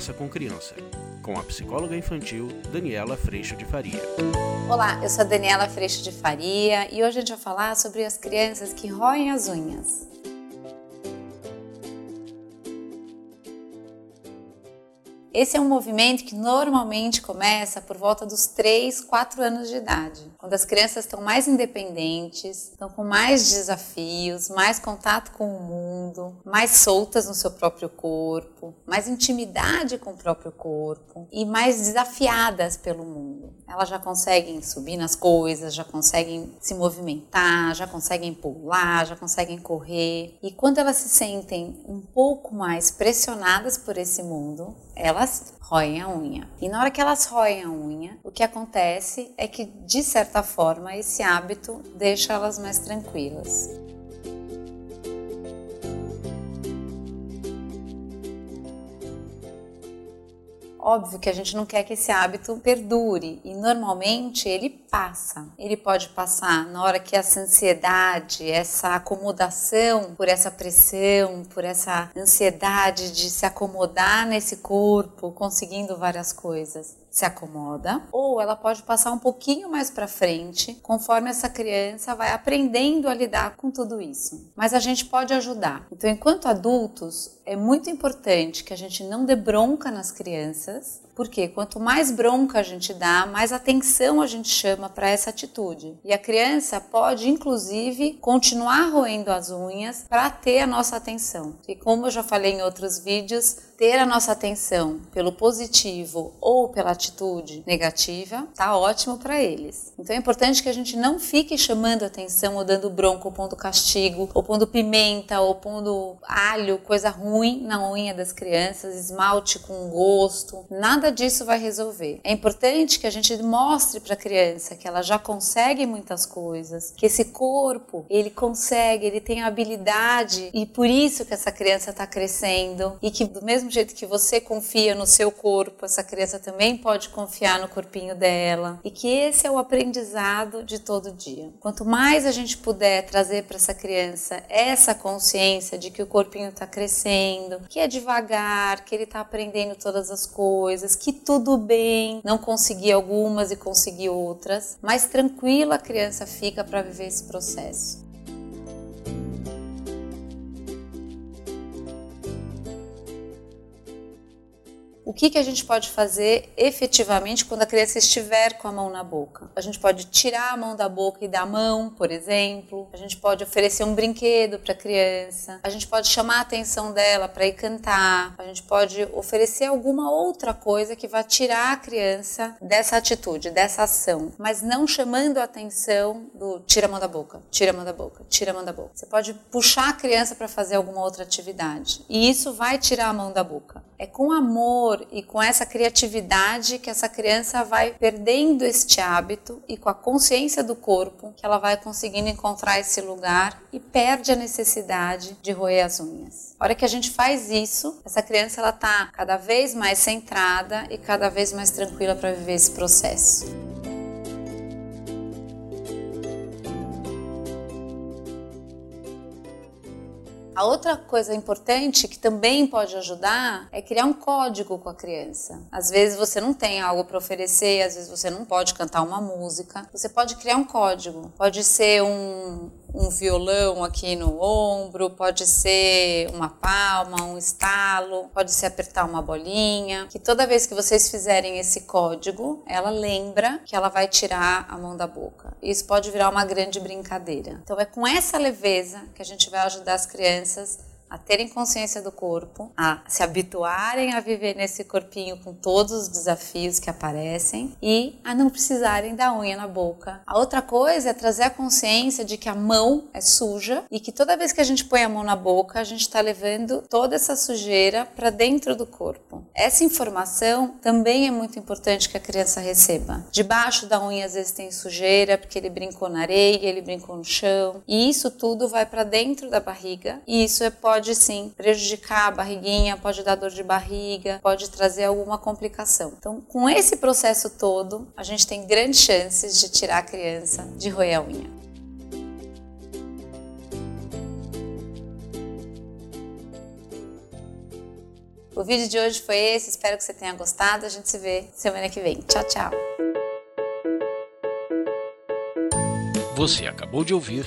Conversa com Criança, com a psicóloga infantil Daniela Freixo de Faria. Olá, eu sou a Daniela Freixo de Faria e hoje a gente vai falar sobre as crianças que roem as unhas. Esse é um movimento que normalmente começa por volta dos 3, 4 anos de idade, quando as crianças estão mais independentes, estão com mais desafios, mais contato com o mundo, mais soltas no seu próprio corpo, mais intimidade com o próprio corpo e mais desafiadas pelo mundo. Elas já conseguem subir nas coisas, já conseguem se movimentar, já conseguem pular, já conseguem correr. E quando elas se sentem um pouco mais pressionadas por esse mundo, elas roem a unha. E na hora que elas roem a unha, o que acontece é que, de certa forma, esse hábito deixa elas mais tranquilas. Óbvio que a gente não quer que esse hábito perdure e normalmente ele passa. Ele pode passar na hora que essa ansiedade, essa acomodação por essa pressão, por essa ansiedade de se acomodar nesse corpo, conseguindo várias coisas se acomoda, ou ela pode passar um pouquinho mais para frente, conforme essa criança vai aprendendo a lidar com tudo isso. Mas a gente pode ajudar. Então, enquanto adultos, é muito importante que a gente não dê bronca nas crianças, porque quanto mais bronca a gente dá, mais atenção a gente chama para essa atitude. E a criança pode, inclusive, continuar roendo as unhas para ter a nossa atenção. E como eu já falei em outros vídeos, ter a nossa atenção pelo positivo ou pela atitude negativa tá ótimo para eles. Então é importante que a gente não fique chamando atenção ou dando bronca ou pondo castigo ou pondo pimenta ou pondo alho, coisa ruim na unha das crianças, esmalte com gosto. Nada disso vai resolver. É importante que a gente mostre para a criança que ela já consegue muitas coisas, que esse corpo ele consegue, ele tem habilidade e por isso que essa criança está crescendo e que do mesmo jeito que você confia no seu corpo, essa criança também pode confiar no corpinho dela e que esse é o aprendizado de todo dia. Quanto mais a gente puder trazer para essa criança essa consciência de que o corpinho está crescendo, que é devagar, que ele está aprendendo todas as coisas, que tudo bem não conseguir algumas e conseguir outras, mais tranquila a criança fica para viver esse processo. O que, que a gente pode fazer efetivamente quando a criança estiver com a mão na boca? A gente pode tirar a mão da boca e dar a mão, por exemplo. A gente pode oferecer um brinquedo para a criança. A gente pode chamar a atenção dela para ir cantar. A gente pode oferecer alguma outra coisa que vá tirar a criança dessa atitude, dessa ação, mas não chamando a atenção do tira a mão da boca, tira a mão da boca, tira a mão da boca. Você pode puxar a criança para fazer alguma outra atividade e isso vai tirar a mão da boca. É com amor e com essa criatividade que essa criança vai perdendo este hábito e com a consciência do corpo que ela vai conseguindo encontrar esse lugar e perde a necessidade de roer as unhas. A hora que a gente faz isso, essa criança ela tá cada vez mais centrada e cada vez mais tranquila para viver esse processo. A outra coisa importante que também pode ajudar é criar um código com a criança. Às vezes você não tem algo para oferecer, às vezes você não pode cantar uma música. Você pode criar um código. Pode ser um, um violão aqui no ombro, pode ser uma palma, um estalo, pode ser apertar uma bolinha. Que toda vez que vocês fizerem esse código, ela lembra que ela vai tirar a mão da boca. Isso pode virar uma grande brincadeira. Então é com essa leveza que a gente vai ajudar as crianças a terem consciência do corpo, a se habituarem a viver nesse corpinho com todos os desafios que aparecem e a não precisarem da unha na boca. A outra coisa é trazer a consciência de que a mão é suja e que toda vez que a gente põe a mão na boca, a gente está levando toda essa sujeira para dentro do corpo. Essa informação também é muito importante que a criança receba. Debaixo da unha às vezes tem sujeira porque ele brincou na areia, ele brincou no chão e isso tudo vai para dentro da barriga e isso é, pode pode sim prejudicar a barriguinha, pode dar dor de barriga, pode trazer alguma complicação. Então, com esse processo todo, a gente tem grandes chances de tirar a criança de roer a unha. O vídeo de hoje foi esse, espero que você tenha gostado. A gente se vê semana que vem. Tchau, tchau. Você acabou de ouvir